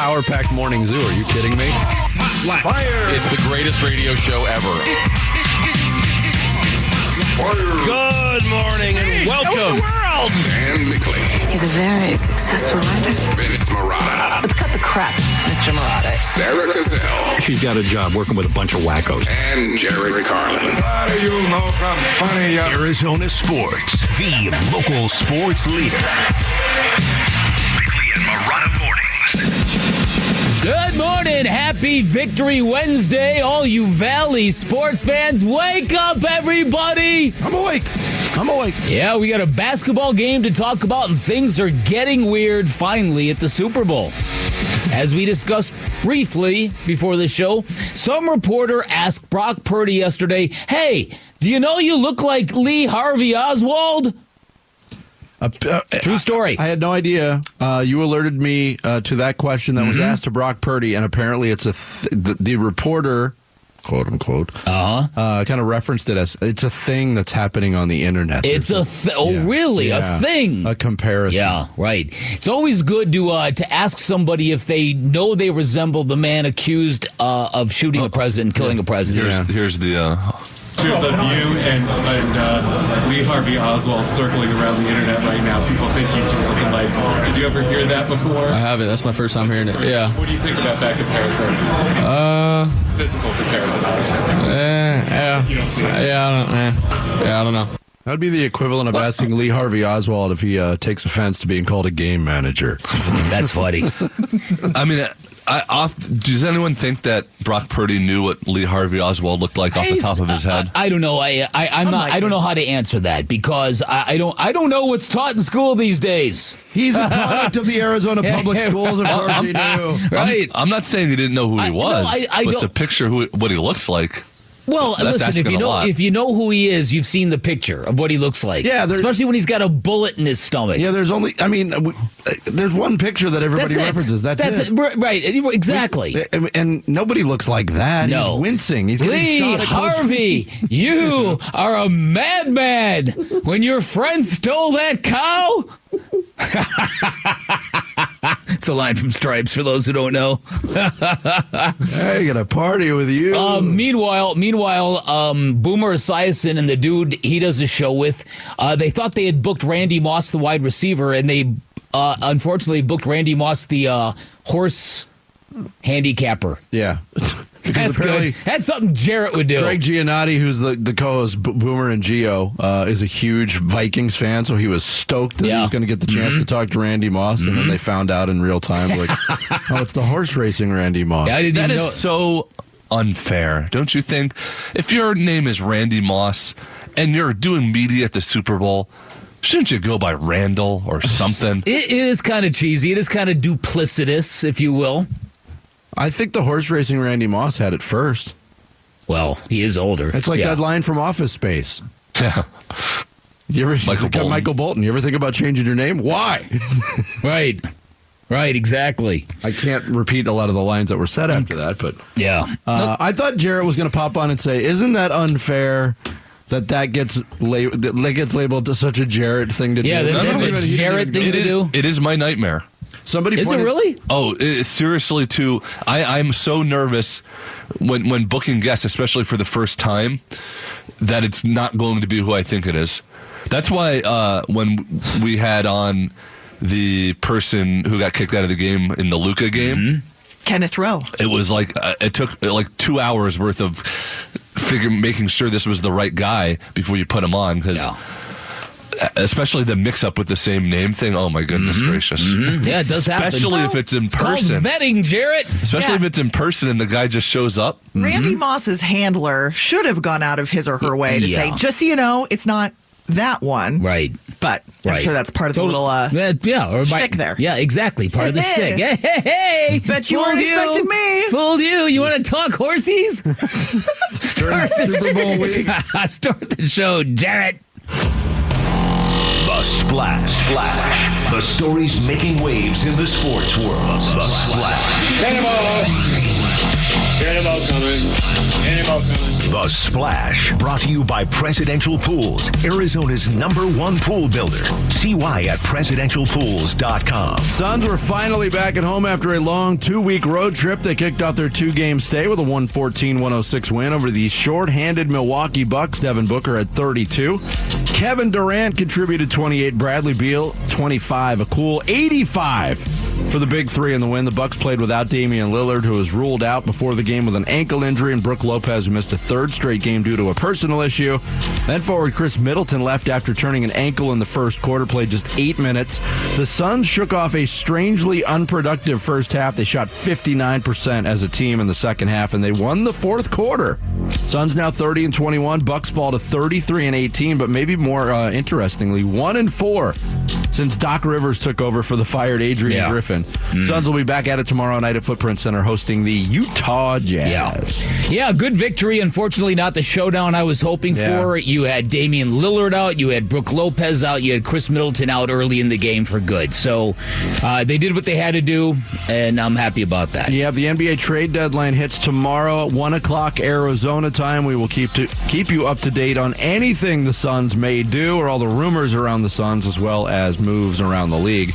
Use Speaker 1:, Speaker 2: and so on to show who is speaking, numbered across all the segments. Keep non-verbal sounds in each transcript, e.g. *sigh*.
Speaker 1: power packed morning zoo. Are you kidding me?
Speaker 2: Fire!
Speaker 3: It's the greatest radio show ever.
Speaker 1: Good morning and welcome.
Speaker 2: Dan Bickley,
Speaker 4: He's a very successful writer.
Speaker 2: Vince Marotta,
Speaker 4: Let's cut the crap, Mr. Marotta.
Speaker 2: Sarah Gazelle,
Speaker 1: She's got a job working with a bunch of wackos.
Speaker 2: and Jared Carlin.
Speaker 5: What do you know from funny uh,
Speaker 6: Arizona Sports, the local sports leader. Bickley and Marotta Mornings.
Speaker 7: Good morning. Happy Victory Wednesday. All you Valley sports fans, wake up, everybody.
Speaker 1: I'm awake. I'm awake.
Speaker 7: Yeah, we got a basketball game to talk about, and things are getting weird finally at the Super Bowl. As we discussed briefly before the show, some reporter asked Brock Purdy yesterday, Hey, do you know you look like Lee Harvey Oswald?
Speaker 1: Uh, uh,
Speaker 7: True story.
Speaker 1: I had no idea. Uh, you alerted me uh, to that question that was
Speaker 7: Mm-hmm.
Speaker 1: asked to Brock Purdy, and apparently it's a th- the, the reporter, quote unquote,
Speaker 7: Uh huh.
Speaker 1: uh, kind of referenced it as it's a thing that's happening on the internet.
Speaker 7: It's a
Speaker 1: There's
Speaker 7: th- oh,
Speaker 1: yeah,
Speaker 7: really?
Speaker 1: yeah,
Speaker 7: A thing?
Speaker 1: a comparison.
Speaker 7: Yeah, right. It's always good to uh, to ask somebody if they know they resemble the man accused uh, of shooting a president, killing a president.
Speaker 1: Yeah.
Speaker 8: Here's the uh,
Speaker 9: Pictures of you and, and uh, Lee Harvey Oswald circling around the internet right now. People think you two look alike. Did you ever hear that before?
Speaker 10: I haven't. That's my first time hearing it. Yeah.
Speaker 9: What do you think about that comparison?
Speaker 10: Uh.
Speaker 9: Physical comparison, obviously.
Speaker 10: Eh, yeah.
Speaker 9: You don't see it.
Speaker 10: Yeah. I don't. Eh. Yeah. I don't know.
Speaker 1: That would be the equivalent of asking Lee Harvey Oswald if he uh, takes offense to being called a game manager. *laughs*
Speaker 7: That's funny.
Speaker 8: I mean, I, off, does anyone think that Brock Purdy knew what Lee Harvey Oswald looked like off the top of his head?
Speaker 7: I, I don't know. I, I I'm not. I don't know how to answer that because I, I don't. I don't know what's taught in school these days.
Speaker 1: He's a *laughs* product of the Arizona Public *laughs* Schools, of course he knew.
Speaker 7: Right.
Speaker 8: I'm not saying he didn't know who he
Speaker 7: I- no,
Speaker 8: was,
Speaker 7: I- I
Speaker 8: but
Speaker 7: don't-
Speaker 8: the picture, who, what he looks like.
Speaker 7: Well,
Speaker 8: That's
Speaker 7: listen. If you know
Speaker 8: lot.
Speaker 7: if you know who he is, you've seen the picture of what he looks like.
Speaker 1: Yeah,
Speaker 7: especially when he's got a bullet in his stomach.
Speaker 1: Yeah, there's only, I mean, uh, we- there's one picture that everybody
Speaker 7: That's
Speaker 1: references. That's,
Speaker 7: That's
Speaker 1: it.
Speaker 7: it. Right. Exactly.
Speaker 1: And, and nobody looks like that.
Speaker 7: No.
Speaker 1: He's wincing. He's
Speaker 7: Lee
Speaker 1: shot
Speaker 7: Harvey, *laughs* you are a madman. When your friend stole that cow. It's a line from Stripes for those who don't know.
Speaker 1: Hey, got a party with you.
Speaker 7: Um, meanwhile, meanwhile, um, Boomer Esiason and the dude he does a show with, uh, they thought they had booked Randy Moss, the wide receiver, and they uh, unfortunately booked Randy Moss, the uh, horse handicapper.
Speaker 1: yeah. *laughs* Because
Speaker 7: That's
Speaker 1: apparently
Speaker 7: good. That's something Jarrett would do.
Speaker 1: Greg Giannotti, who's the, the co-host, B- Boomer and Gio, uh, is a huge Vikings fan, so he was stoked that he
Speaker 7: Yeah. Mm-hmm.
Speaker 1: was going to get the chance to talk to Randy Moss, and then they found out in real time, like, *laughs* oh, it's the horse racing Randy Moss.
Speaker 7: I didn't
Speaker 8: That
Speaker 7: even
Speaker 8: is
Speaker 7: know.
Speaker 8: so unfair, don't you think? If your name is Randy Moss and you're doing media at the Super Bowl, shouldn't you go by Randall or something? *laughs*
Speaker 7: It, it is kind of cheesy. It is kind of duplicitous, if you will.
Speaker 1: I think the horse racing Randy Moss had it first.
Speaker 7: Well, he is older.
Speaker 1: It's like
Speaker 7: Yeah.
Speaker 1: that line from Office Space.
Speaker 8: yeah.
Speaker 1: You ever
Speaker 8: Michael
Speaker 1: you got
Speaker 8: Bolton.
Speaker 1: Michael Bolton? You ever think about changing your name? Why? *laughs*
Speaker 7: Right. Right, exactly.
Speaker 1: I can't repeat a lot of the lines that were said after that, but
Speaker 7: Yeah.
Speaker 1: uh, I thought Jarrett was going to pop on and say, "Isn't that unfair that that gets la- that that gets labeled to such a Jarrett thing to
Speaker 7: Yeah,
Speaker 1: do?"
Speaker 7: that-
Speaker 1: He
Speaker 7: that's a
Speaker 1: even- he didn't
Speaker 7: Jarrett thing
Speaker 8: It
Speaker 7: to
Speaker 8: is,
Speaker 7: do?
Speaker 8: it is my nightmare.
Speaker 1: Somebody
Speaker 7: Is it really?
Speaker 8: Oh, it, seriously, too. I, I'm so nervous when when booking guests, especially for the first time, that it's not going to be who I think it is. That's why uh, when we had on the person who got kicked out of the game in the Luka game,
Speaker 7: Mm-hmm.
Speaker 11: Kenneth Rowe.
Speaker 8: it was like uh, it took uh, like two hours worth of figure making sure this was the right guy before you put him on because.
Speaker 7: Yeah.
Speaker 8: Especially the mix-up with the same name thing. Oh my goodness mm-hmm. gracious! Mm-hmm.
Speaker 7: Yeah, it does happen.
Speaker 8: Especially if it's in
Speaker 7: It's
Speaker 8: person.
Speaker 7: vetting, Jarrett.
Speaker 8: Especially
Speaker 11: Yeah.
Speaker 8: if it's in person and the guy just shows up.
Speaker 11: Randy mm-hmm. Moss's handler should have gone out of his or her way to
Speaker 7: Yeah.
Speaker 11: say, just so you know, it's not that one.
Speaker 7: Right.
Speaker 11: But I'm
Speaker 7: Right.
Speaker 11: sure that's part of the
Speaker 7: Total-
Speaker 11: little. Uh,
Speaker 7: yeah, yeah, or my-
Speaker 11: shtick there.
Speaker 7: Yeah, exactly. Part of the
Speaker 11: Hey.
Speaker 7: stick. Hey, hey, hey.
Speaker 11: Bet you weren't expecting me.
Speaker 7: Fooled you. You want to talk horsies? *laughs* Start the
Speaker 1: Super Bowl week. *laughs*
Speaker 7: Start the show, Jarrett.
Speaker 6: The Splash. Splash. The stories making waves in the sports world. The Splash.
Speaker 12: Cannonball coming. Cannonball coming.
Speaker 6: The Splash, brought to you by Presidential Pools, Arizona's number one pool builder. See why at presidentialpools.com.
Speaker 1: Suns were finally back at home after a long two week road trip. They kicked off their two game stay with a 114 106 win over the short handed Milwaukee Bucks. Devin Booker at 32. Kevin Durant contributed 28. Bradley Beal 25. A cool 85 for the big three in the win. The Bucks played without Damian Lillard, who was ruled out before the game with an ankle injury, and Brook Lopez, who missed a third straight game due to a personal issue. Then forward Khris Middleton left after turning an ankle in the first quarter, played just eight minutes. The Suns shook off a strangely unproductive first half. They shot 59% as a team in the second half, and they won the fourth quarter. Suns now 30 and 21. Bucks fall to 33 and 18, but maybe more uh, interestingly, one and four since Doc Rivers took over for the fired Adrian
Speaker 7: Yeah.
Speaker 1: Griffin. Suns will be back at it tomorrow night at Footprint Center hosting the Utah Jazz.
Speaker 7: Yeah, good victory. Unfortunately, not the showdown I was hoping
Speaker 1: Yeah.
Speaker 7: for. You had Damian Lillard out, you had Brook Lopez out, you had Khris Middleton out early in the game for good. So uh, they did what they had to do, and I'm happy about that.
Speaker 1: Yeah, the NBA trade deadline hits tomorrow at one o'clock Arizona time. We will keep to keep you up to date on anything the Suns may do, or all the rumors around the Suns, as well as moves around the league.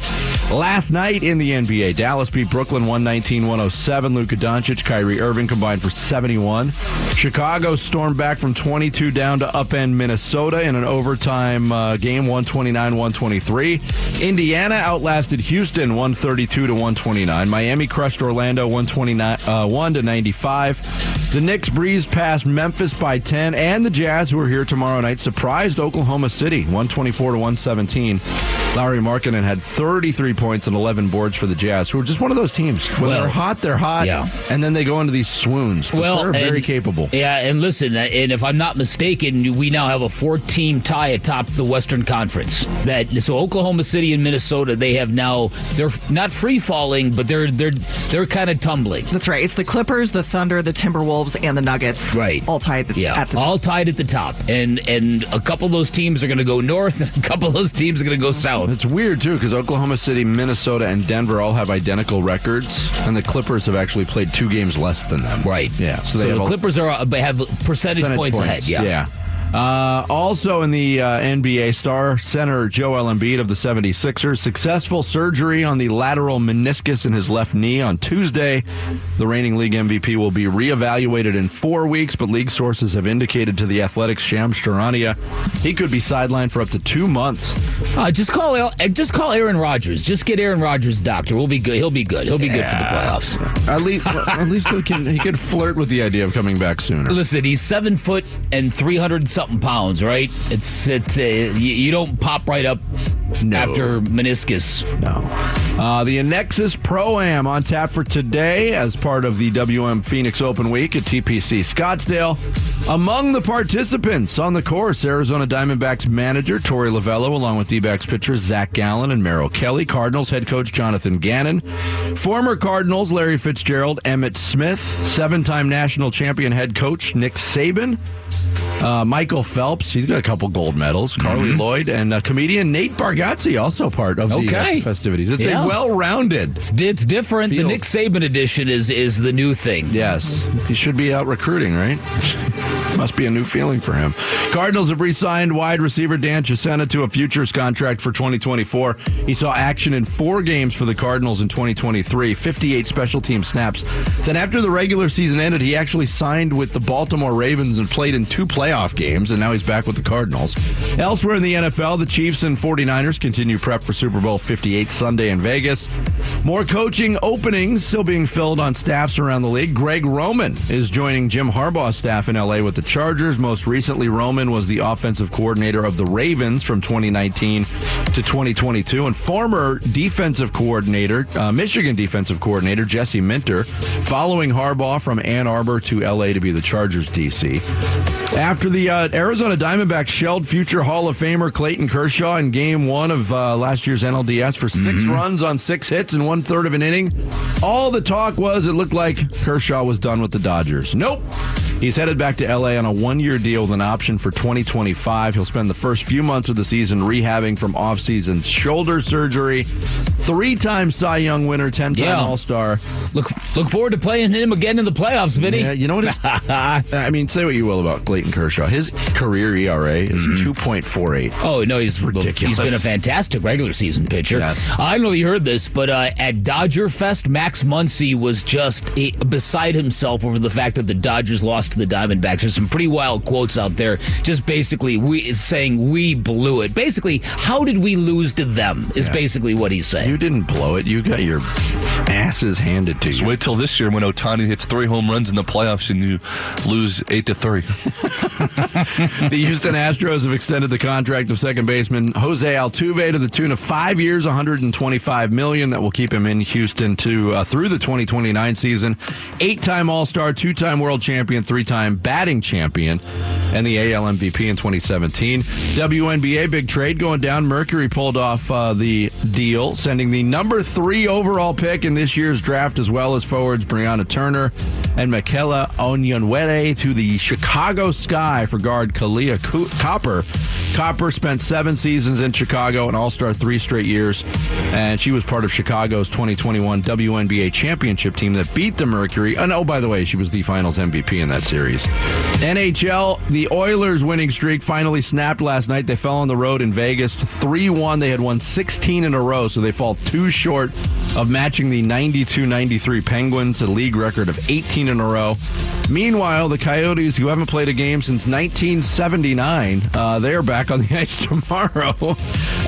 Speaker 1: Last night in the NBA, Dallas beat Brooklyn 119-107. Luka Doncic, Kyrie Irving combined for 71. Chicago stormed back from 22 down to upend Minnesota in an overtime uh, game, 129-123. Indiana outlasted Houston 132 to 129. Miami crushed Orlando 129 uh, 1 to 95. The Knicks breezed past Memphis by 10, and the Jazz, who are here tomorrow night, surprised Oklahoma City 124 to 117. Lauri Markkanen had 33 points and 11 boards for the Jazz, who are just one of those teams. When
Speaker 7: Well,
Speaker 1: they're hot, they're hot,
Speaker 7: yeah.
Speaker 1: and then they go into these swoons. But
Speaker 7: Well,
Speaker 1: they're very
Speaker 7: and-
Speaker 1: capable.
Speaker 7: Yeah, and listen, uh, and if I'm not mistaken, we now have a four-team tie atop the Western Conference. That so Oklahoma City and Minnesota, they have now they're not free falling, but they're they're they're kind of tumbling.
Speaker 11: That's right. It's the Clippers, the Thunder, the Timberwolves, and the Nuggets.
Speaker 7: Right.
Speaker 11: All tied at the,
Speaker 7: Yeah,
Speaker 11: at the
Speaker 7: all tied at the top, and and a couple of those teams are going to go north, and *laughs* a couple of those teams are going to go south.
Speaker 1: It's weird too because Oklahoma City, Minnesota, and Denver all have identical records, and the Clippers have actually played two games less than them.
Speaker 7: Right.
Speaker 1: Yeah.
Speaker 7: So,
Speaker 1: they have
Speaker 7: the Clippers are uh, have percentage,
Speaker 1: percentage
Speaker 7: points, ahead. Yeah. Yeah.
Speaker 1: Uh, also in the uh, NBA, star center Joel Embiid of the 76ers, successful surgery on the lateral meniscus in his left knee on Tuesday. The reigning league MVP will be reevaluated in four weeks, but league sources have indicated to the Athletic's Shams Charania he could be sidelined for up to two months.
Speaker 7: Uh, just call uh, just call Aaron Rodgers. Just get Aaron Rodgers, doctor. We'll be good. He'll be good. He'll be good for the playoffs.
Speaker 1: At least, at least he can he could flirt with the idea of coming back sooner.
Speaker 7: Listen, he's seven foot and three hundred something pounds, right? It's it's uh, you, you don't pop right up after meniscus.
Speaker 1: No. Uh, the Annexus Pro Am on tap for today as part of the WM Phoenix Open Week at TPC Scottsdale. Among the participants on the course, Arizona Diamondbacks manager Torey Lovullo, along with D backs pitchers Zach Gallen and Merrill Kelly, Cardinals head coach Jonathan Gannon, former Cardinals Larry Fitzgerald, Emmitt Smith, seven time national champion head coach Nick Saban. Uh, Michael Phelps, he's got a couple gold medals. Carli Lloyd and uh, comedian Nate Bargatze, also part of the uh, festivities. It's
Speaker 7: Yeah.
Speaker 1: a well-rounded.
Speaker 7: It's, it's different.
Speaker 1: Field.
Speaker 7: The Nick Saban edition is is the new thing.
Speaker 1: Yes, he should be out recruiting, right? *laughs* Must be a new feeling for him. Cardinals have re-signed wide receiver Dan Chisena to a futures contract for 2024. He saw action in four games for the Cardinals in 2023, 58 special team snaps. Then after the regular season ended, he actually signed with the Baltimore Ravens and played in two playoff games, and now he's back with the Cardinals. Elsewhere in the NFL, the Chiefs and 49ers continue prep for Super Bowl 58 Sunday in Vegas. More coaching openings still being filled on staffs around the league. Greg Roman is joining Jim Harbaugh's staff in LA with the Chargers. Most recently, Roman was the offensive coordinator of the Ravens from 2019 to 2022, and former defensive coordinator, uh, Michigan defensive coordinator Jesse Minter, following Harbaugh from Ann Arbor to LA to be the Chargers DC. After the uh, Arizona Diamondbacks shelled future Hall of Famer Clayton Kershaw in Game One of uh, last year's NLDS for 6 runs on six hits in one third of an inning, all the talk was it looked like Kershaw was done with the Dodgers. Nope. He's headed back to LA on a one year deal with an option for 2025. He'll spend the first few months of the season rehabbing from offseason shoulder surgery. Three time Cy Young winner, 10 time
Speaker 7: Yeah.
Speaker 1: All Star.
Speaker 7: Look look forward to playing him again in the playoffs, Vinny.
Speaker 1: Yeah, you know what? *laughs* I mean, say what you will about Clayton Kershaw. His career ERA is 2.48.
Speaker 7: Oh no, he's
Speaker 1: Ridiculous.
Speaker 7: He's been a fantastic regular season pitcher.
Speaker 1: Yes.
Speaker 7: I don't know if you heard this, but uh, at Dodger Fest, Max Muncy was just eh, beside himself over the fact that the Dodgers lost to the Diamondbacks. There's some pretty wild quotes out there, just basically we saying we blew it. Basically, how did we lose to them? Is basically what he's saying.
Speaker 1: You didn't blow it. You got your asses handed to
Speaker 8: Just
Speaker 1: you.
Speaker 8: wait till this year when Ohtani hits three home runs in the playoffs and you lose eight to three. *laughs*
Speaker 1: the Houston Astros have extended the contract of second baseman Jose Altuve to the tune of five years, 125 million. That will keep him in Houston to uh, through the 2029 season. Eight-time All-Star, two-time World Champion, three-time batting champion, and the AL MVP in 2017. WNBA big trade going down. Mercury pulled off uh, the deal, sending the number three overall pick in this year's draft, as well as forwards Brianna Turner and Michaela Onyenwere to the Chicago Sky for guard Kahleah Copper. Copper spent seven seasons in Chicago, an All Star three straight years, and she was part of Chicago's 2021 WNBA championship team that beat the Mercury. And oh, by the way, she was the finals MVP in that series. NHL, the Oilers winning streak finally snapped last night. They fell on the road in Vegas 3 1. They had won 16 in a row, so they fall two short of matching the 92 93 Penguins, a league record of 18 in a row. Meanwhile, the Coyotes, who haven't played a game since 1979, uh, they are back on the *laughs* ice tomorrow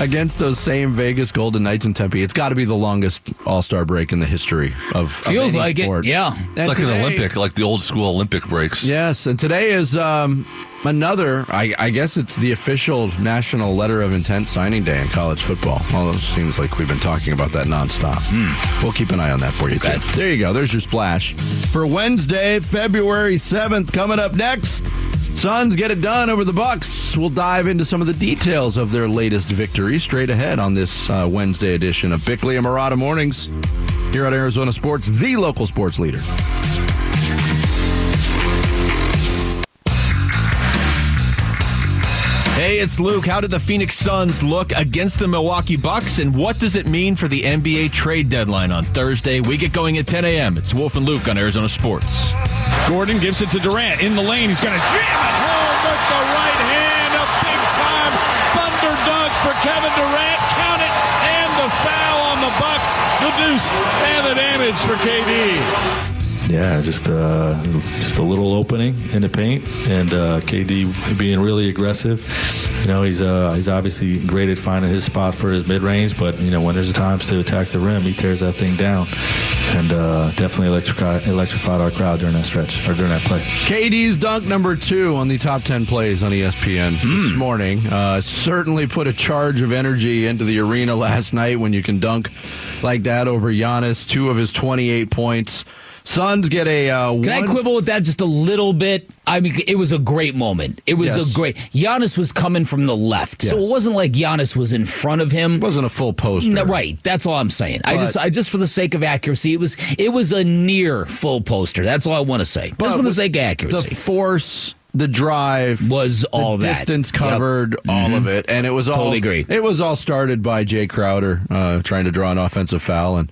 Speaker 1: *laughs* against those same Vegas Golden Knights in Tempe. It's got to be the longest All Star break in the history of, of
Speaker 7: Feels
Speaker 1: any
Speaker 7: like it,
Speaker 1: sport.
Speaker 7: yeah.
Speaker 1: And
Speaker 8: It's like
Speaker 1: today-
Speaker 8: an Olympic, like the old school Olympic breaks.
Speaker 1: Yes, and today is um, another. I, I guess it's the official national letter of intent signing day in college football. Although it seems like we've been talking about that nonstop. We'll keep an eye on that for you too. There you go. There's your splash for Wednesday, February seventh. Coming up next. Suns get it done over the Bucks. We'll dive into some of the details of their latest victory straight ahead on this uh, Wednesday edition of Bickley and Marotta Mornings here at Arizona Sports, the local sports leader.
Speaker 13: Hey, it's Luke. How did the Phoenix Suns look against the Milwaukee Bucks, and what does it mean for the NBA trade deadline on Thursday? We get going at 10 a.m. It's Wolf and Luke on Arizona Sports.
Speaker 12: Gordon gives it to Durant in the lane. He's going to jam it home with the right hand. A big time thunder dunk for Kevin Durant. Count it. And the foul on the Bucks. The deuce and the damage for KD.
Speaker 14: Yeah, just uh, just a little opening in the paint, and uh, KD being really aggressive. You know, he's uh, he's obviously great at finding his spot for his mid range, but you know when there's times to attack the rim, he tears that thing down, and uh, definitely electrified, electrified our crowd during that stretch or during that play.
Speaker 1: KD's dunk number two on the top 10 plays on ESPN this morning uh, certainly put a charge of energy into the arena *laughs* last night when you can dunk like that over Giannis, two of his 28 points. Suns get a uh,
Speaker 7: Can I quibble with that just a little bit? I mean, it was a great moment. It was
Speaker 1: Yes.
Speaker 7: a great. Giannis was coming from the left, so it wasn't like Giannis was in front of him.
Speaker 1: It wasn't a full poster.
Speaker 7: No, right. That's all I'm saying. I just, I just for the sake of accuracy, it was, it was a near full poster. That's all I want to say. But Just for the sake of accuracy, The
Speaker 1: force, the drive,
Speaker 7: was all
Speaker 1: the
Speaker 7: that
Speaker 1: distance
Speaker 7: Yep.
Speaker 1: covered, all of it, and it was all
Speaker 7: Totally agree.
Speaker 1: It was all started by Jae Crowder uh, trying to draw an offensive foul and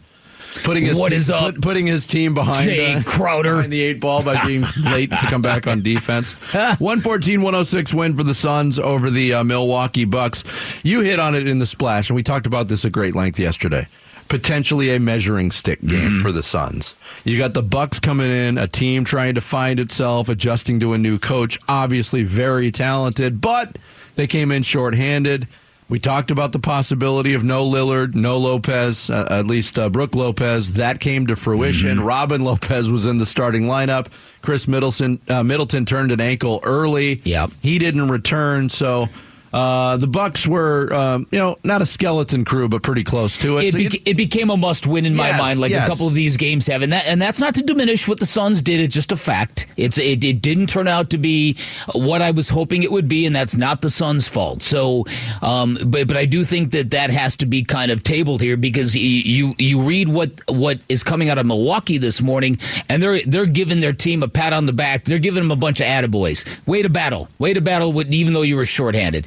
Speaker 1: putting his
Speaker 7: What is up?
Speaker 1: put- putting his team behind
Speaker 7: Jae
Speaker 1: uh,
Speaker 7: Crowder.
Speaker 1: behind the eight ball by being *laughs* late to come back on defense. *laughs* 114-106 win for the Suns over the uh, Milwaukee Bucks. You hit on it in the splash, and we talked about this at great length yesterday. Potentially a measuring stick game for the Suns. You got the Bucks coming in, a team trying to find itself, adjusting to a new coach. Obviously, very talented, but they came in shorthanded. We talked about the possibility of no Lillard, no Lopez, uh, at least uh, Brook Lopez. That came to fruition. Robin Lopez was in the starting lineup. Khris Middleton uh, Middleton turned an ankle early.
Speaker 7: Yep.
Speaker 1: He didn't return, so Uh, the Bucks were, um, you know, not a skeleton crew, but pretty close to it.
Speaker 7: It,
Speaker 1: So
Speaker 7: beca- it became a must win in my mind, like
Speaker 1: yes.
Speaker 7: a couple of these games have, and that and that's not to diminish what the Suns did. It's just a fact. It's it, it didn't turn out to be what I was hoping it would be, and that's not the Suns' fault. So, um, but but I do think that that has to be kind of tabled here because you you, you read what what is coming out of Milwaukee this morning, and they're they're giving their team a pat on the back. They're giving them a bunch of attaboys. Way to battle, way to battle, with, even though you were shorthanded.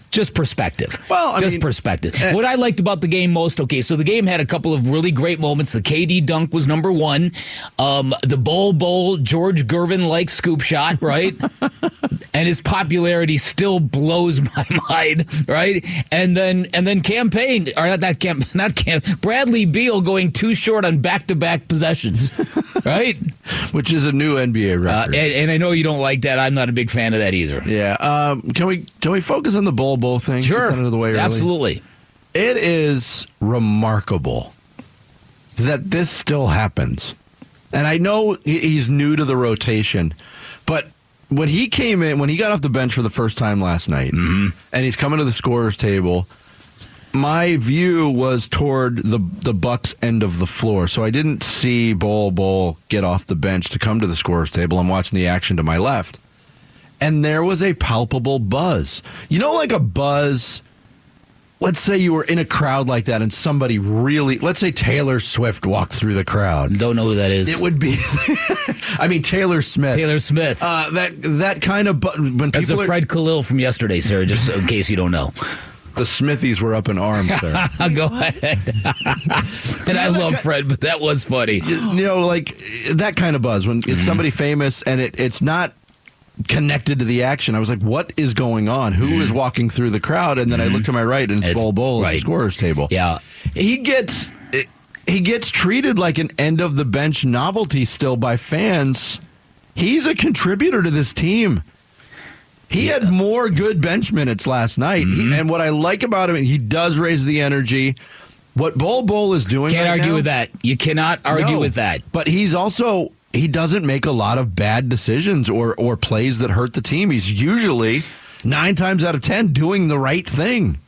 Speaker 7: Just perspective.
Speaker 1: Well, I
Speaker 7: just
Speaker 1: mean,
Speaker 7: perspective.
Speaker 1: eh,
Speaker 7: what I liked about the game most, okay, so the game had a couple of really great moments. The KD dunk was number one. Um, the Bol Bol George Gervin like scoop shot, right? *laughs* and his popularity still blows *laughs* my mind, right? And then and then campaign or not that camp *laughs* not camp Bradley Beal going too short on back to back possessions, right?
Speaker 1: which is a new NBA
Speaker 7: Uh,
Speaker 1: record.
Speaker 7: and, and I know you don't like that. I'm not a big fan of that either.
Speaker 1: yeah. Um, can we can we focus on the Bol Bol thing? That out of the way early?
Speaker 7: absolutely.
Speaker 1: It is remarkable that this still happens. And I know he's new to the rotation, but when he came in, when he got off the bench for the first time last night, mm-hmm. and he's coming to the scorer's table, my view was toward the the Bucks end of the floor. So I didn't see Bol Bol get off the bench to come to the scorer's table. I'm watching the action to my left. And there was a palpable buzz. You know, like a buzz let's say you were in a crowd like that and somebody really let's say Taylor Swift walked through the crowd.
Speaker 7: Don't know who that is.
Speaker 1: It would be *laughs* I mean Taylor Smith.
Speaker 7: Taylor Smith.
Speaker 1: Uh, that that kind of bu- when
Speaker 7: That's
Speaker 1: people
Speaker 7: a
Speaker 1: are-
Speaker 7: Fred Khalil from yesterday, sir, just in case you don't know.
Speaker 1: the Smithies were up in arms there. *laughs*
Speaker 7: Go ahead. and I love *laughs* Fred, but that was funny.
Speaker 1: you know, like that kind of buzz when
Speaker 7: Mm-hmm.
Speaker 1: it's somebody famous and it, it's not connected to the action. I was like, what is going on? Who is walking through the crowd? And then I look to my right and it's,
Speaker 7: Mm-hmm. It's-
Speaker 1: Bol Bol at the scorer's table.
Speaker 7: Yeah.
Speaker 1: He gets he gets treated like an end of the bench novelty still by fans. He's a contributor to this team. He had more good bench minutes last night.
Speaker 7: Mm-hmm.
Speaker 1: He, and what I like about him, he does raise the energy. What Bol Bol is doing
Speaker 7: Can't
Speaker 1: right
Speaker 7: argue
Speaker 1: now-
Speaker 7: with that. You cannot argue
Speaker 1: no,
Speaker 7: with that.
Speaker 1: But he's also he doesn't make a lot of bad decisions or or plays that hurt the team. He's usually nine times out of ten doing the right thing.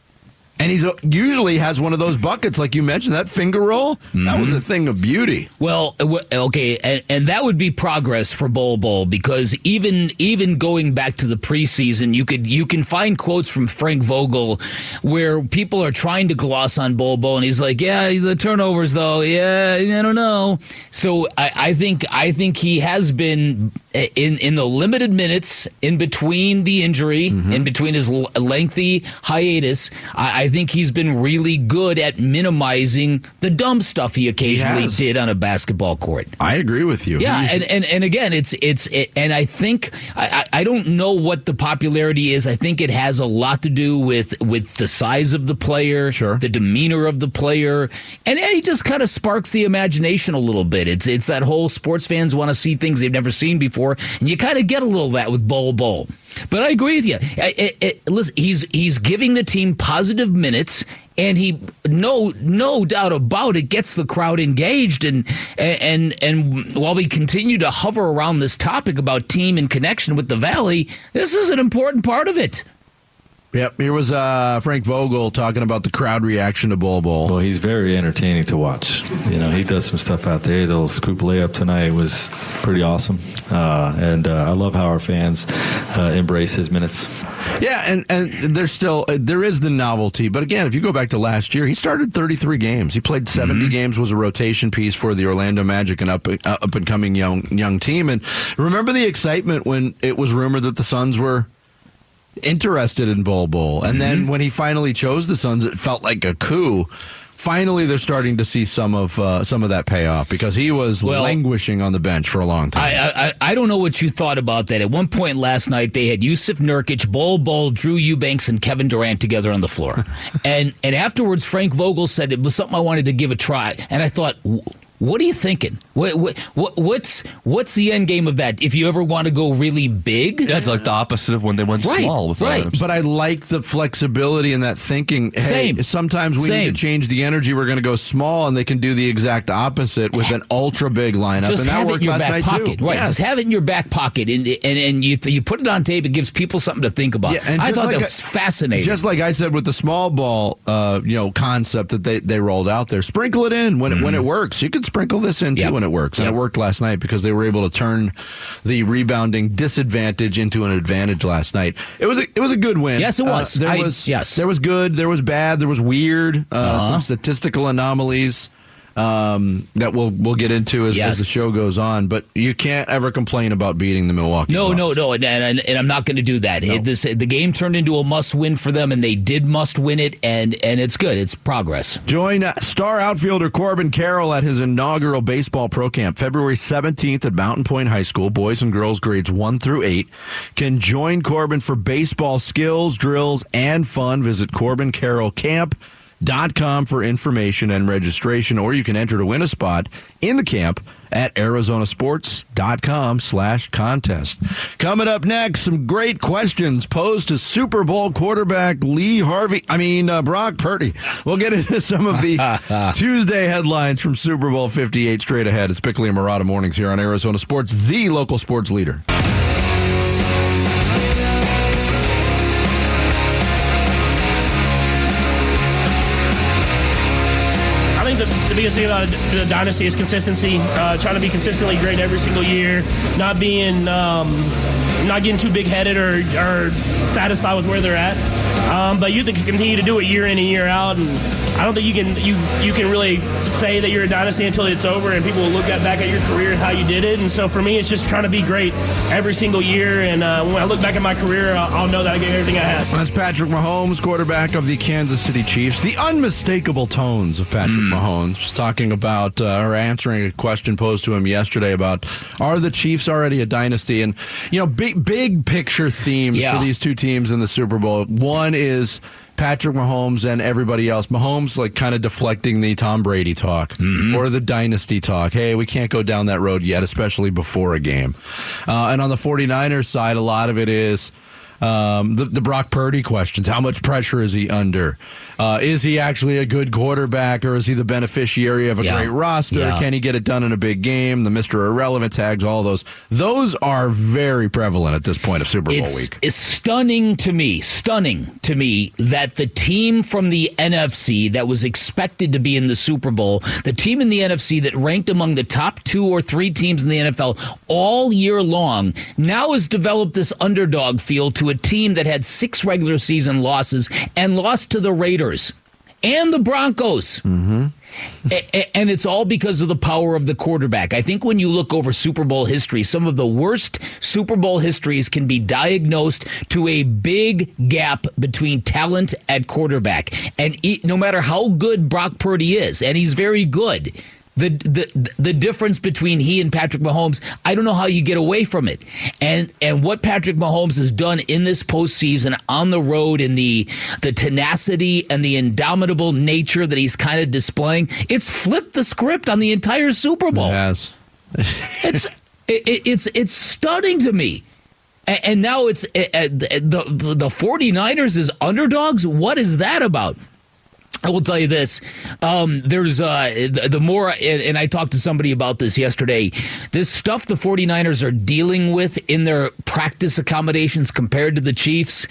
Speaker 1: And he's uh, usually has one of those buckets, like you mentioned, that finger roll. That was a thing of beauty.
Speaker 7: Well, uh, okay, and, and that would be progress for Bol Bol because even even going back to the preseason, you could you can find quotes from Frank Vogel where people are trying to gloss on Bol Bol, and he's like, "Yeah, the turnovers though, yeah, I don't know." So I, I think I think he has been in in the limited minutes in between the injury, mm-hmm. in between his l- lengthy hiatus. I, I think he's been really good at minimizing the dumb stuff he occasionally
Speaker 1: has.
Speaker 7: did on a basketball court.
Speaker 1: I agree with you.
Speaker 7: Yeah,
Speaker 1: He's-
Speaker 7: and, and, and again, it's it's it, and I think I, I I don't know what the popularity is. I think it has a lot to do with with the size of the player,
Speaker 1: Sure.
Speaker 7: the demeanor of the player, and, and he just kind of sparks the imagination a little bit. It's it's that whole sports fans want to see things they've never seen before, and you kind of get a little of that with Bol Bol. But I agree with you. Listen, he's he's giving the team positive minutes. And he, no, no doubt about it, gets the crowd engaged. And and and while we continue to hover around this topic about team and connection with the Valley, this is an important part of it.
Speaker 1: Yep. Here was uh, Frank Vogel talking about the crowd reaction to Bol Bol.
Speaker 14: Well, he's very entertaining to watch. You know, he does some stuff out there. The little scoop layup tonight was pretty awesome, uh, and uh, I love how our fans uh, embrace his minutes.
Speaker 1: Yeah, and and there's still uh, there is the novelty, but again, if you go back to last year, he started 33 games. He played 70 games, was a rotation piece for the Orlando Magic, an up uh, up and coming young young team. And remember the excitement when it was rumored that the Suns were interested in Bol Bol, and then when he finally chose the Suns, it felt like a coup. Finally, they're starting to see some of uh, some of that payoff because he was
Speaker 7: Well-
Speaker 1: languishing on the bench for a long time.
Speaker 7: I, I I don't know what you thought about that. At one point last night, they had Jusuf Nurkic, Bol Bol, Drew Eubanks, and Kevin Durant together on the floor, *laughs* and and afterwards, Frank Vogel said it was something I wanted to give a try, and I thought. "W- What are you thinking? What, what, what what's what's the end game of that? If you ever want to go really big,
Speaker 8: that's like the opposite of when they went
Speaker 7: Right,
Speaker 8: small with
Speaker 7: right.
Speaker 8: arms.
Speaker 1: But I like the flexibility in that thinking. Hey,
Speaker 7: Same.
Speaker 1: sometimes we
Speaker 7: Same.
Speaker 1: need to change the energy. We're going to go small, and they can do the exact opposite with an ultra big lineup.
Speaker 7: just
Speaker 1: and that
Speaker 7: have it
Speaker 1: worked
Speaker 7: in your
Speaker 1: last
Speaker 7: back
Speaker 1: night
Speaker 7: pocket,
Speaker 1: too.
Speaker 7: right?
Speaker 1: Yes.
Speaker 7: Just have it in your back pocket, and and, and you you put it on tape. It gives people something to think about.
Speaker 1: Yeah, and
Speaker 7: I thought
Speaker 1: like
Speaker 7: that
Speaker 1: I-
Speaker 7: was fascinating.
Speaker 1: Just like I said with the small ball, uh, you know, concept that they, they rolled out there, sprinkle it in when it, when it works. You can sprinkle this in too.
Speaker 7: Yep.
Speaker 1: when it works, and
Speaker 7: Yep.
Speaker 1: it worked last night because they were able to turn the rebounding disadvantage into an advantage last night. It was a, it was a good win.
Speaker 7: Yes, it
Speaker 1: Uh,
Speaker 7: was.
Speaker 1: there
Speaker 7: I-
Speaker 1: was
Speaker 7: yes.
Speaker 1: there was good, there was bad, there was weird, uh,
Speaker 7: Uh-huh.
Speaker 1: some statistical anomalies. Um, that we'll we'll get into as,
Speaker 7: Yes.
Speaker 1: as the show goes on, but you can't ever complain about beating the Milwaukee.
Speaker 7: No,
Speaker 1: Bucks.
Speaker 7: no, no, and, and, and I'm not going to do that. It, this, the game turned into a must-win for them, and they did must-win it, and and it's good. It's progress.
Speaker 1: Join uh, star outfielder Corbin Carroll at his inaugural baseball pro camp February 17th at Mountain Point High School. Boys and girls grades 1 through 8 can join Corbin for baseball skills, drills, and fun. Visit CorbinCarrollCamp.com for information and registration, or you can enter to win a spot in the camp at arizonasports.com slash contest. Coming up next, some great questions posed to Super Bowl quarterback Lee Harvey. I mean, uh, Brock Purdy. We'll get into some of the *laughs* Tuesday headlines from Super Bowl 58 straight ahead. It's Bickley and Marotta Mornings here on Arizona Sports, the local sports leader.
Speaker 15: The, biggest thing about the dynasty is consistency. Uh, trying to be consistently great every single year, not being, um, not getting too big headed or, or satisfied with where they're at. Um, but you to continue to do it year in and year out, and I don't think you can you you can really say that you're a dynasty until it's over, and people will look at, back at your career and how you did it. And so for me, it's just trying to be great every single year. And uh, when I look back at my career, I'll, I'll know that I gave everything I had.
Speaker 1: That's Patrick Mahomes, quarterback of the Kansas City Chiefs. The unmistakable tones of Patrick Mahomes was talking about uh, or answering a question posed to him yesterday about are the Chiefs already a dynasty? And you know, big big picture themes
Speaker 7: Yeah.
Speaker 1: for these two teams in the Super Bowl. One is Patrick Mahomes and everybody else. Mahomes like kind of deflecting the Tom Brady talk or the dynasty talk. Hey, we can't go down that road yet, especially before a game. Uh, and on the 49ers side, a lot of it is um, the, the Brock Purdy questions. How much pressure is he under? Uh, is he actually a good quarterback or is he the beneficiary of a
Speaker 7: Yeah.
Speaker 1: great roster?
Speaker 7: Yeah.
Speaker 1: Can he get it done in a big game? The Mr. Irrelevant tags, all those. Those are very prevalent at this point of Super Bowl
Speaker 7: It's,
Speaker 1: week.
Speaker 7: it's stunning to me, stunning to me that the team from the NFC that was expected to be in the Super Bowl, the team in the NFC that ranked among the top two or three teams in the NFL all year long, now has developed this underdog feel to a team that had six regular season losses and lost to the Raiders and the Broncos. Mm-hmm. A- And it's all because of the power of the quarterback. I think when you look over Super Bowl history, some of the worst Super Bowl histories can be diagnosed to a big gap between talent at quarterback. And no matter how good Brock Purdy is, and he's very good, the, the the difference between he and Patrick Mahomes, I don't know how you get away from it. And and what Patrick Mahomes has done in this postseason on the road in the the tenacity and the indomitable nature that he's kind of displaying, it's flipped the script on the entire Super Bowl.
Speaker 1: Yes. *laughs*
Speaker 7: it's it, it- it's it's stunning to me. And now it's the the the 49ers is underdogs. What is that about? I will tell you this. Um, there's uh, the, the more, and, and I talked to somebody about this yesterday. This stuff the 49ers are dealing with in their practice accommodations compared to the Chiefs.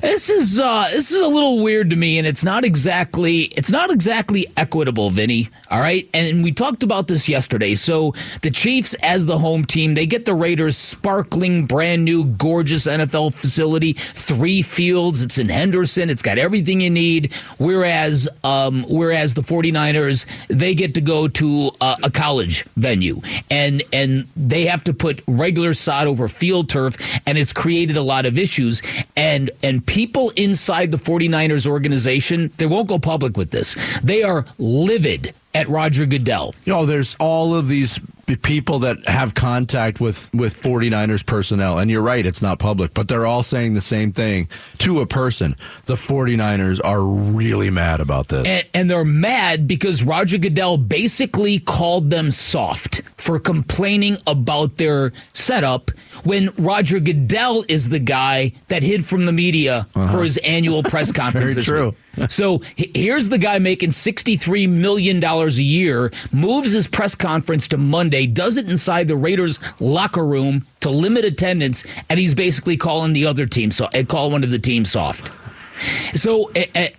Speaker 7: This is uh, this is a little weird to me, and it's not exactly it's not exactly equitable, Vinny. All right, and we talked about this yesterday. So the Chiefs, as the home team, they get the Raiders' sparkling, brand new, gorgeous NFL facility, three fields. It's in Henderson. It's got everything you need. Whereas, um, whereas the 49ers, they get to go to a, a college venue, and and they have to put regular sod over field turf, and it's created a lot of issues. And and people inside the 49ers organization, they won't go public with this. They are livid at Roger Goodell.
Speaker 1: You know, there's all of these people that have contact with with 49ers personnel and you're right it's not public but they're all saying the same thing to a person the 49ers are really mad about this
Speaker 7: And, and they're mad because Roger Goodell basically called them soft for complaining about their setup when Roger Goodell is the guy that hid from the media uh-huh. for his annual press *laughs* conference. this
Speaker 1: true.
Speaker 7: So here's the guy making $63 million a year, moves his press conference to Monday, does it inside the Raiders locker room to limit attendance, and he's basically calling the other team, so, eh, and calling one of the teams soft. So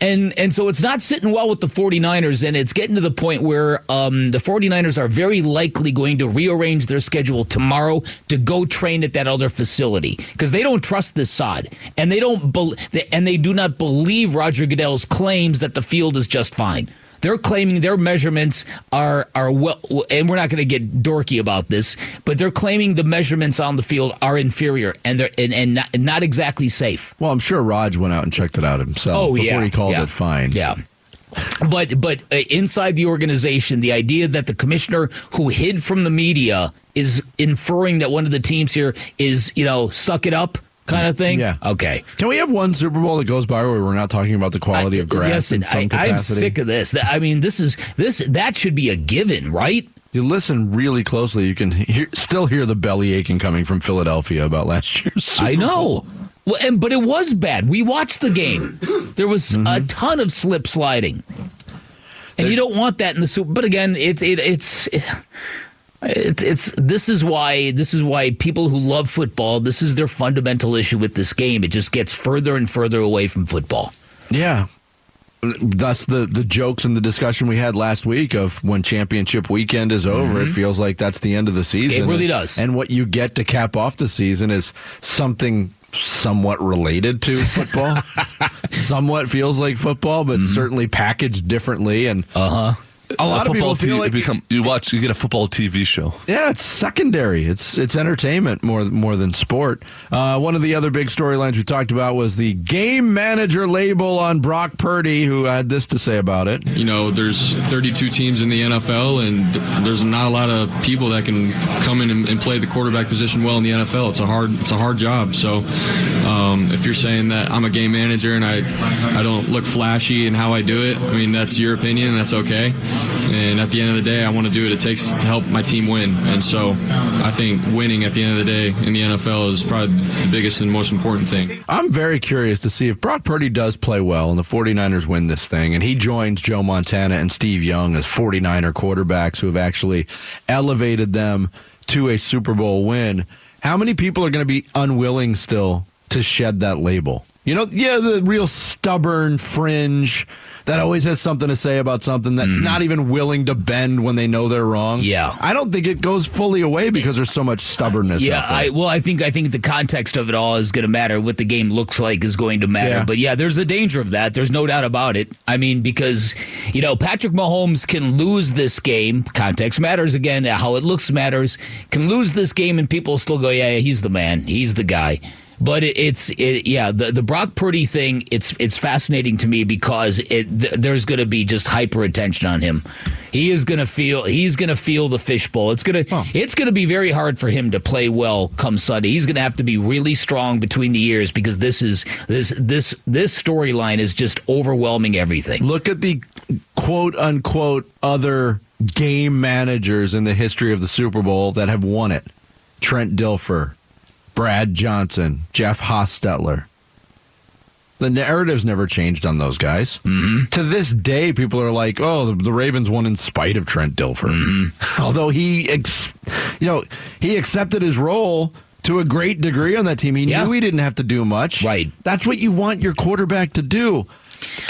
Speaker 7: and and so it's not sitting well with the 49ers and it's getting to the point where um, the 49ers are very likely going to rearrange their schedule tomorrow to go train at that other facility because they don't trust this sod and they don't bel and they do not believe Roger Goodell's claims that the field is just fine. They're claiming their measurements are are well, and we're not going to get dorky about this, but they're claiming the measurements on the field are inferior and they're and, and not, not exactly safe.
Speaker 1: well i'm sure raj went out and checked it out himself
Speaker 7: Oh,
Speaker 1: before
Speaker 7: yeah,
Speaker 1: he called
Speaker 7: yeah.
Speaker 1: it fine
Speaker 7: Yeah. But but uh, inside the organization, the idea that the commissioner who hid from the media is inferring that one of the teams here is you know suck it up kind of thing.
Speaker 1: Yeah.
Speaker 7: Okay.
Speaker 1: can we have one super bowl that goes by where we're not talking about the quality of grass
Speaker 7: Listen,
Speaker 1: in some
Speaker 7: I,
Speaker 1: capacity
Speaker 7: I'm sick of this. I mean, this is this that should be a given, right?
Speaker 1: you listen really closely you can hear, still hear the belly aching coming from philadelphia about last year's Super
Speaker 7: I
Speaker 1: Bowl.
Speaker 7: know. Well, and but it was bad. We watched the game. There was
Speaker 1: Mm-hmm.
Speaker 7: a ton of slip sliding, and you don't want that in the Super. But again, it's it, it's. It's, it's this is why this is why people who love football this is their fundamental issue with this game it just gets further and further away from football
Speaker 1: Yeah. That's the the jokes and the discussion we had last week of when championship weekend is over, it feels like that's the end of the season.
Speaker 7: Mm-hmm. really does.
Speaker 1: And what you get to cap off the season is something somewhat related to *laughs* football. somewhat feels like football, but certainly packaged differently. And
Speaker 7: uh huh.
Speaker 1: A lot of people
Speaker 8: football
Speaker 1: feel
Speaker 8: te-
Speaker 1: like
Speaker 8: become you watch you get a football TV show.
Speaker 1: Yeah, it's secondary. It's it's entertainment more more than sport. Uh, one of the other big storylines we talked about was the game manager label on Brock Purdy, who had this to say about it.
Speaker 10: You know, there's 32 teams in the NFL, and there's not a lot of people that can come in and, and play the quarterback position well in the NFL. It's a hard, it's a hard job. So, um, if you're saying that I'm a game manager and I, I don't look flashy in how I do it, I mean that's your opinion, that's okay. And at the end of the day, I want to do what it takes to help my team win. And so, I think winning at the end of the day in the NFL is probably the biggest and most important thing.
Speaker 1: I'm very curious to see if Brock Purdy does play well and the 49ers win this thing and he joins Joe Montana and Steve Young as 49er quarterbacks who have actually elevated them to a Super Bowl win. How many people are going to be unwilling still to shed that label? You know, yeah, the real stubborn fringe that always has something to say about something that's mm-hmm. not even willing to bend when they know they're wrong.
Speaker 7: Yeah.
Speaker 1: I don't think it goes fully away because there's so much stubbornness.
Speaker 7: Yeah,
Speaker 1: out there.
Speaker 7: I well, I think I think the context of it all is going to matter. What the game looks like is going to matter.
Speaker 1: Yeah.
Speaker 7: But yeah, there's a danger of that. There's no doubt about it. I mean, because you know Patrick Mahomes can lose this game. Context matters again. How it looks matters. Can lose this game, and people still go, yeah, yeah, he's the man. He's the guy. But it, it's it, yeah the the Brock Purdy thing. It's it's fascinating to me because it th- there's going to be just hyper attention on him. He is going to feel he's going to feel the fishbowl. It's going to it's going to be very hard for him to play well come Sunday. He's going to have to be really strong between the ears because this is this this this storyline is just overwhelming everything.
Speaker 1: Look at the quote unquote other game managers in the history of the Super Bowl that have won it Trent Dilfer, Brad Johnson, Jeff Hostetler. The narrative's never changed on those guys. Mm-hmm. To this day, people are like, "Oh, the, the Ravens won in spite of Trent Dilfer," *laughs* although he, ex- you know, he accepted his role to a great degree on that team. He
Speaker 7: Yeah.
Speaker 1: knew he didn't have to do much.
Speaker 7: Right.
Speaker 1: That's what you want your quarterback to do.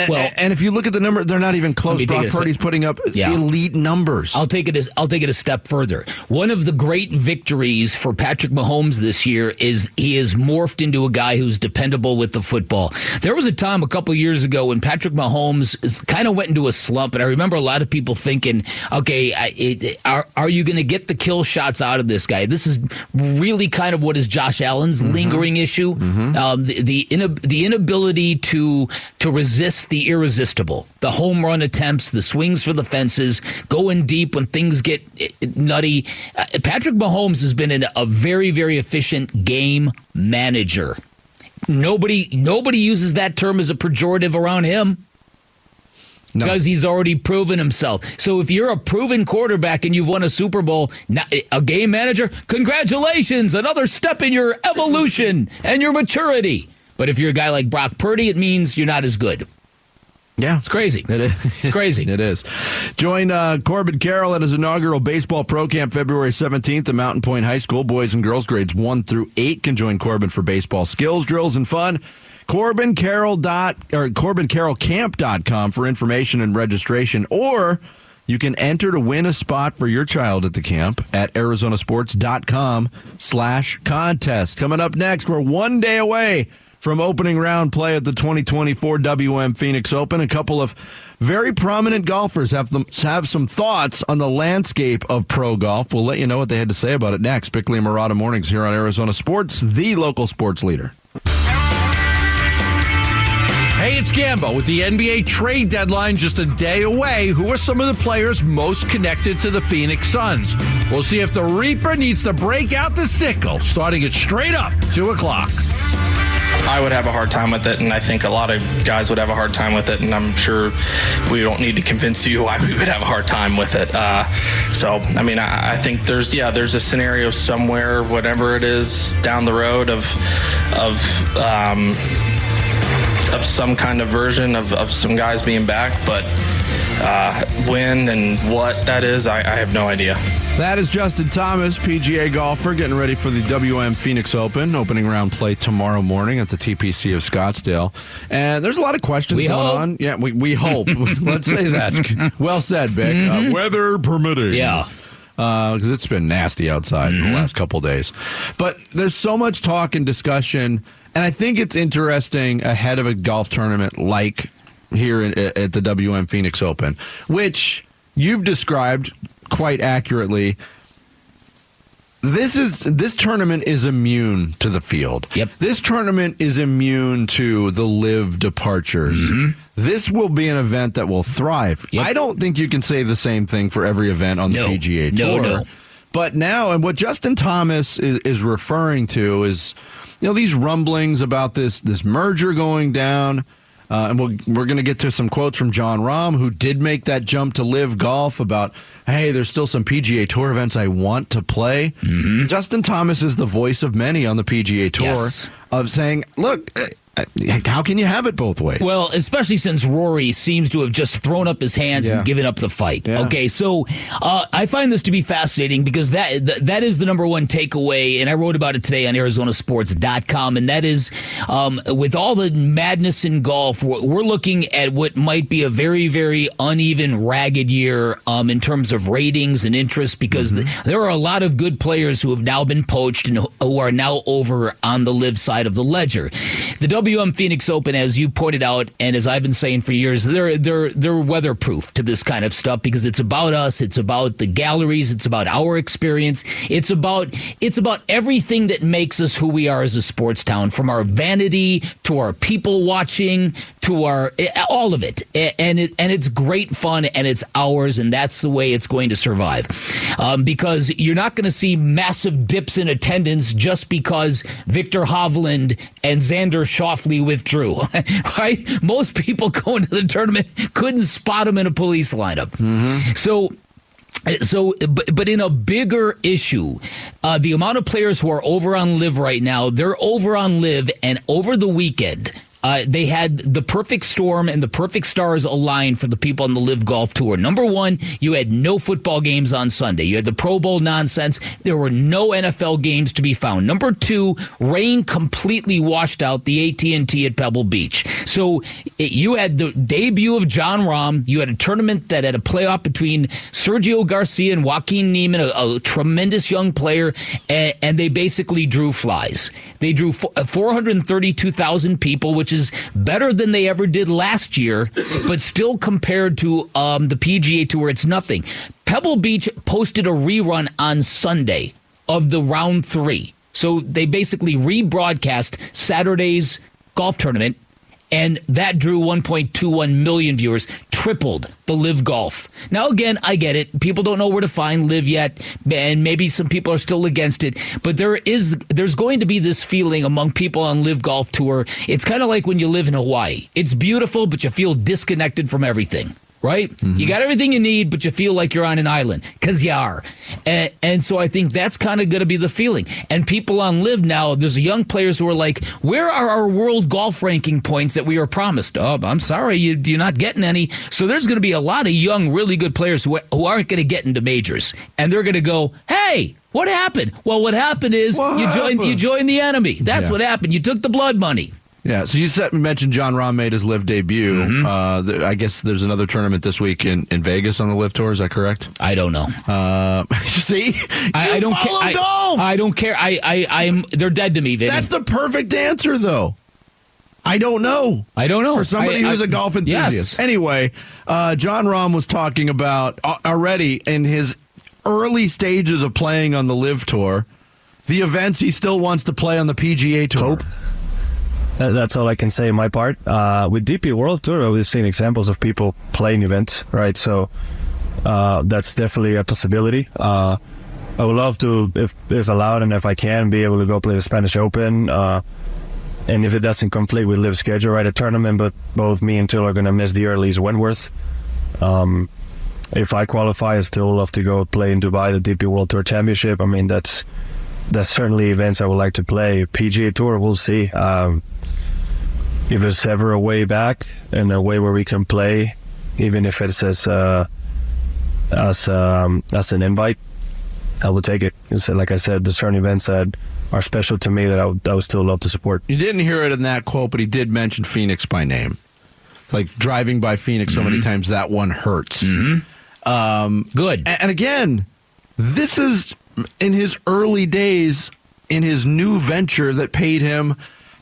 Speaker 7: Well-
Speaker 1: and if you look at the number, they're not even close. Brock
Speaker 7: it a step-
Speaker 1: Purdy's putting up
Speaker 7: Yeah.
Speaker 1: elite numbers.
Speaker 7: I'll take it as I'll take it a step further. One of the great victories for Patrick Mahomes this year is he has morphed into a guy who's dependable with the football. There was a time a couple years ago when Patrick Mahomes kind of went into a slump, and I remember a lot of people thinking, "Okay, I, it, are are you going to get the kill shots out of this guy?" This is really kind of what is Josh Allen's lingering issue, um, the the, inab- the inability to to resist resists the irresistible. The home run attempts, the swings for the fences, going deep when things get eh, nutty. Uh, Patrick Mahomes has been a very, very efficient game manager. Nobody, nobody uses that term as a pejorative around him because he's already proven himself. So if you're a proven quarterback and you've won a Super Bowl, a game manager, congratulations, another step in your evolution and your maturity. But if you're a guy like Brock Purdy, it means you're not as good.
Speaker 1: Yeah,
Speaker 7: it's crazy.
Speaker 1: It is
Speaker 7: crazy. *laughs*
Speaker 1: it is. Join uh, Corbin Carroll at his inaugural baseball pro camp February 17th at Mountain Point High School. Boys and girls grades 1 through 8 can join Corbin for baseball skills, drills, and fun. Corbin Carroll dot or CorbinCarrollCamp.com for information and registration, or you can enter to win a spot for your child at the camp at ArizonaSports.com slash contest. Coming up next, we're one day away from opening round play at the 2024 WM Phoenix Open. A couple of very prominent golfers have them have some thoughts on the landscape of pro golf. We'll let you know what they had to say about it next. Bickley and Marotta Mornings here on Arizona Sports, the local sports leader.
Speaker 16: Hey, it's Gambo with the NBA trade deadline just a day away. Who are some of the players most connected to the Phoenix Suns? We'll see if the Reaper needs to break out the sickle, starting it straight up, 2 o'clock.
Speaker 17: I would have a hard time with it, and I think a lot of guys would have a hard time with it, and I'm sure we don't need to convince you *laughs* why we would have a hard time with it. Uh, so, I mean, I, I think there's yeah, there's a scenario somewhere, whatever it is, down the road of of um, of some kind of version of, of some guys being back, but uh, when and what that is, I, I have no idea.
Speaker 1: That is Justin Thomas, PGA golfer, getting ready for the WM Phoenix Open, opening round play tomorrow morning at the TPC of Scottsdale. And there's a lot of questions
Speaker 7: We
Speaker 1: going
Speaker 7: hope.
Speaker 1: on. Yeah, we, we hope. *laughs* Let's say that. *laughs* Well said, Vic. Uh, weather permitting.
Speaker 7: Yeah.
Speaker 1: Uh, because it's been nasty outside in the mm-hmm. last couple days. But there's so much talk and discussion. And I think it's interesting ahead of a golf tournament like here in, at the WM Phoenix Open, which you've described quite accurately. This is this tournament is immune to the field. Yep. This tournament is immune to the LIV departures. Mm-hmm. This will be an event that will thrive. I don't think you can say the same thing for every event on the
Speaker 7: No.
Speaker 1: PGA
Speaker 7: No,
Speaker 1: Tour.
Speaker 7: no.
Speaker 1: But now, and what Justin Thomas is, is referring to is, you know, these rumblings about this this merger going down. Uh, and we'll, we're going to get to some quotes from Jon Rahm, who did make that jump to LIV golf about, hey, there's still some PGA Tour events I want to play. Justin Thomas is the voice of many on the PGA Tour
Speaker 7: Yes.
Speaker 1: of saying, look, how can you have it both ways?
Speaker 7: Well, especially since Rory seems to have just thrown up his hands
Speaker 1: Yeah.
Speaker 7: and given up the fight. Okay, so uh, I find this to be fascinating because that th- that is the number one takeaway, and I wrote about it today on ArizonaSports.com, and that is um, with all the madness in golf, we're, we're looking at what might be a very, very uneven, ragged year um, in terms of ratings and interest because th- there are a lot of good players who have now been poached and who are now over on the LIV side of the ledger. The WM Phoenix Open, as you pointed out, and as I've been saying for years, they're they're they're weatherproof to this kind of stuff because it's about us, it's about the galleries, it's about our experience, it's about it's about everything that makes us who we are as a sports town, from our vanity to our people watching to our eh, all of it, and it and it's great fun and it's ours, and that's the way it's going to survive, um, because you're not going to see massive dips in attendance just because Viktor Hovland and Xander Schauffele withdrew, *laughs* right? Most people *laughs* going to the tournament couldn't spot him in a police lineup. So so but, but in a bigger issue uh, the amount of players who are over on LIV right now they're over on LIV and over the weekend uh, they had the perfect storm and the perfect stars aligned for the people on the LIV golf tour. Number one you had no football games on sunday. You had the pro bowl nonsense. There were no nfl games to be found. Number two rain completely washed out the at&t at pebble beach. So it, you had the debut of Jon Rahm. you had a tournament that had a playoff between sergio garcia and joaquin Niemann a, a tremendous young player and, and they basically drew flies. They drew fo- 432000 people which is better than they ever did last year but still compared to um, the pga tour it's nothing. Pebble beach posted a rerun on sunday of the round three. So they basically rebroadcast saturday's golf tournament and that drew 1.21 million viewers, tripled the LIV Golf. Now, again, I get it. People don't know where to find LIV yet, and maybe some people are still against it. But there is, there's going to be this feeling among people on LIV Golf Tour. It's kind of like when you live in Hawaii. It's beautiful, but you feel disconnected from everything right? You mm-hmm. got everything you need, but you feel like you're on an island because you are. And, and so I think that's kind of going to be the feeling. And people on LIV now, there's young players who are like, where are our world golf ranking points that we were promised? Oh, I'm sorry, you, you're not getting any. So there's going to be a lot of young, really good players who, who aren't going to get into majors. And they're going to go, hey, what happened? Well, what happened is you joined you joined the enemy. That's
Speaker 1: Yeah.
Speaker 7: what happened. You took the blood money.
Speaker 1: Yeah, so you said, mentioned Jon Rahm made his LIV debut.
Speaker 7: Mm-hmm.
Speaker 1: Uh, th- I guess there's another tournament this week in, in Vegas on the LIV tour. Is that correct?
Speaker 7: I don't know.
Speaker 1: Uh, *laughs* see,
Speaker 7: I, I don't care. I. I don't care. I, I, I'm. They're dead to me, Vinny.
Speaker 1: That's the perfect answer, though. I don't know.
Speaker 7: I don't know.
Speaker 1: For somebody
Speaker 7: I-
Speaker 1: who's
Speaker 7: I-
Speaker 1: a golf enthusiast.
Speaker 7: Yes.
Speaker 1: Anyway, uh, Jon Rahm was talking about uh, already in his early stages of playing on the LIV tour, the events he still wants to play on the PGA tour.
Speaker 18: That- That's all I can say in my part. Uh, with DP World Tour, we've seen examples of people playing events, right? So uh, that's definitely a possibility. Uh, I would love to, if if allowed and if I can, be able to go play the Spanish Open. Uh, and if it doesn't conflict with LIV schedule, right, a tournament, but both me and Till are going to miss the earliest Wentworth. Um, if I qualify, I still love to go play in Dubai, the DP World Tour Championship. I mean, that's that's certainly events I would like to play. PGA Tour, we'll see. Um, if there's ever a way back and a way where we can play, even if it's as uh, as um, as an invite, I will take it. It's, like I said, the certain events that are special to me that I would, I would still love to support.
Speaker 1: You didn't hear it in that quote, but he did mention Phoenix by name. Like driving by Phoenix so many times, that one hurts. Um,
Speaker 7: Good.
Speaker 1: a- And again, this is in his early days in his new venture that paid him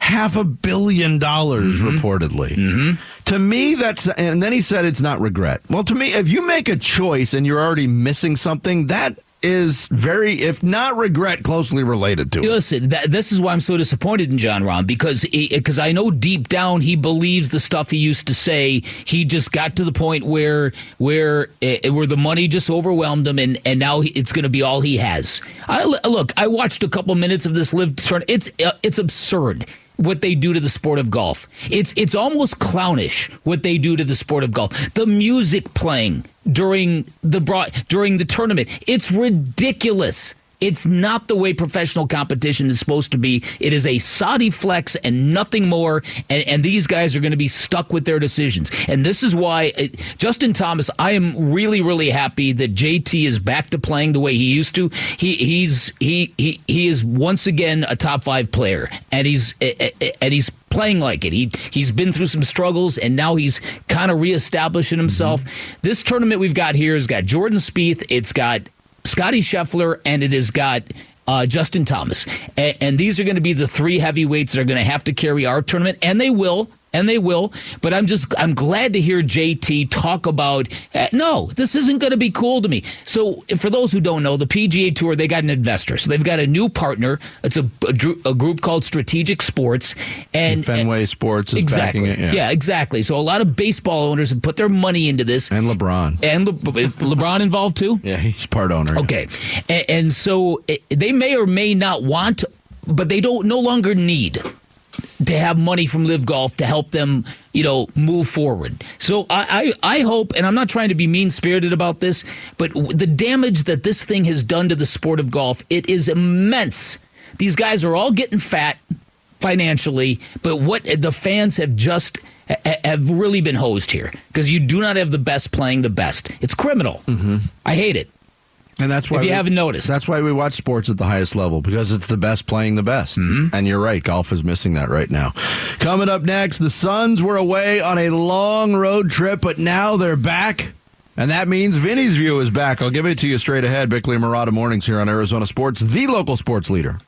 Speaker 1: half a billion dollars, reportedly. To me, that's, and then he said it's not regret. Well, to me, if you make a choice and you're already missing something, that is very, if not regret, closely related to it.
Speaker 7: Listen, that, this is why I'm so disappointed in Jon Rahm because because I know deep down he believes the stuff he used to say. He just got to the point where where uh, where the money just overwhelmed him, and and now he, it's going to be all he has. I, look, I watched a couple minutes of this live turn. It's uh, it's absurd what they do to the sport of golf. It's it's almost clownish what they do to the sport of golf. The music playing during the broad, during the tournament. It's ridiculous. It's not the way professional competition is supposed to be. It is a Saudi flex and nothing more. And, and these guys are going to be stuck with their decisions. And this is why, uh, Justin Thomas, I am really, really happy that JT is back to playing the way he used to. He he's he he he is once again a top five player, and he's and he's playing like it. He he's been through some struggles and now he's kind of reestablishing himself. This tournament we've got here has got Jordan Spieth, it's got Scotty Scheffler, and it has got uh, Justin Thomas. And, and these are going to be the three heavyweights that are going to have to carry our tournament, and they will. And they will, but I'm just I'm glad to hear JT talk about eh, no, this isn't going to be cool to me. So for those who don't know, the PGA Tour they got an investor, so they've got a new partner. It's a, a, a group called Strategic Sports, and
Speaker 1: Fenway Sports is
Speaker 7: exactly.
Speaker 1: backing it. Yeah.
Speaker 7: exactly. So a lot of baseball owners have put their money into this,
Speaker 1: And LeBron.
Speaker 7: and Le- is LeBron involved too. *laughs*
Speaker 1: Yeah, he's part owner.
Speaker 7: Okay, and, and so eh, they may or may not want, but they don't no longer need to have money from LIV Golf to help them, you know, move forward. So I, I, I hope, and I'm not trying to be mean spirited about this, but the damage that this thing has done to the sport of golf, it is immense. These guys are all getting fat financially, but what the fans have just have really been hosed here because you do not have the best playing the best. It's criminal. Mm-hmm. I hate it.
Speaker 1: And that's why
Speaker 7: If you
Speaker 1: we-
Speaker 7: haven't noticed.
Speaker 1: that's why we watch sports at the highest level because it's the best playing the best.
Speaker 7: Mm-hmm.
Speaker 1: And you're right, golf is missing that right now. Coming up next, the Suns were away on a long road trip, but now they're back. And that means Vinny's view is back. I'll give it to you straight ahead. Bickley and Marotta mornings here on Arizona Sports, the local sports leader.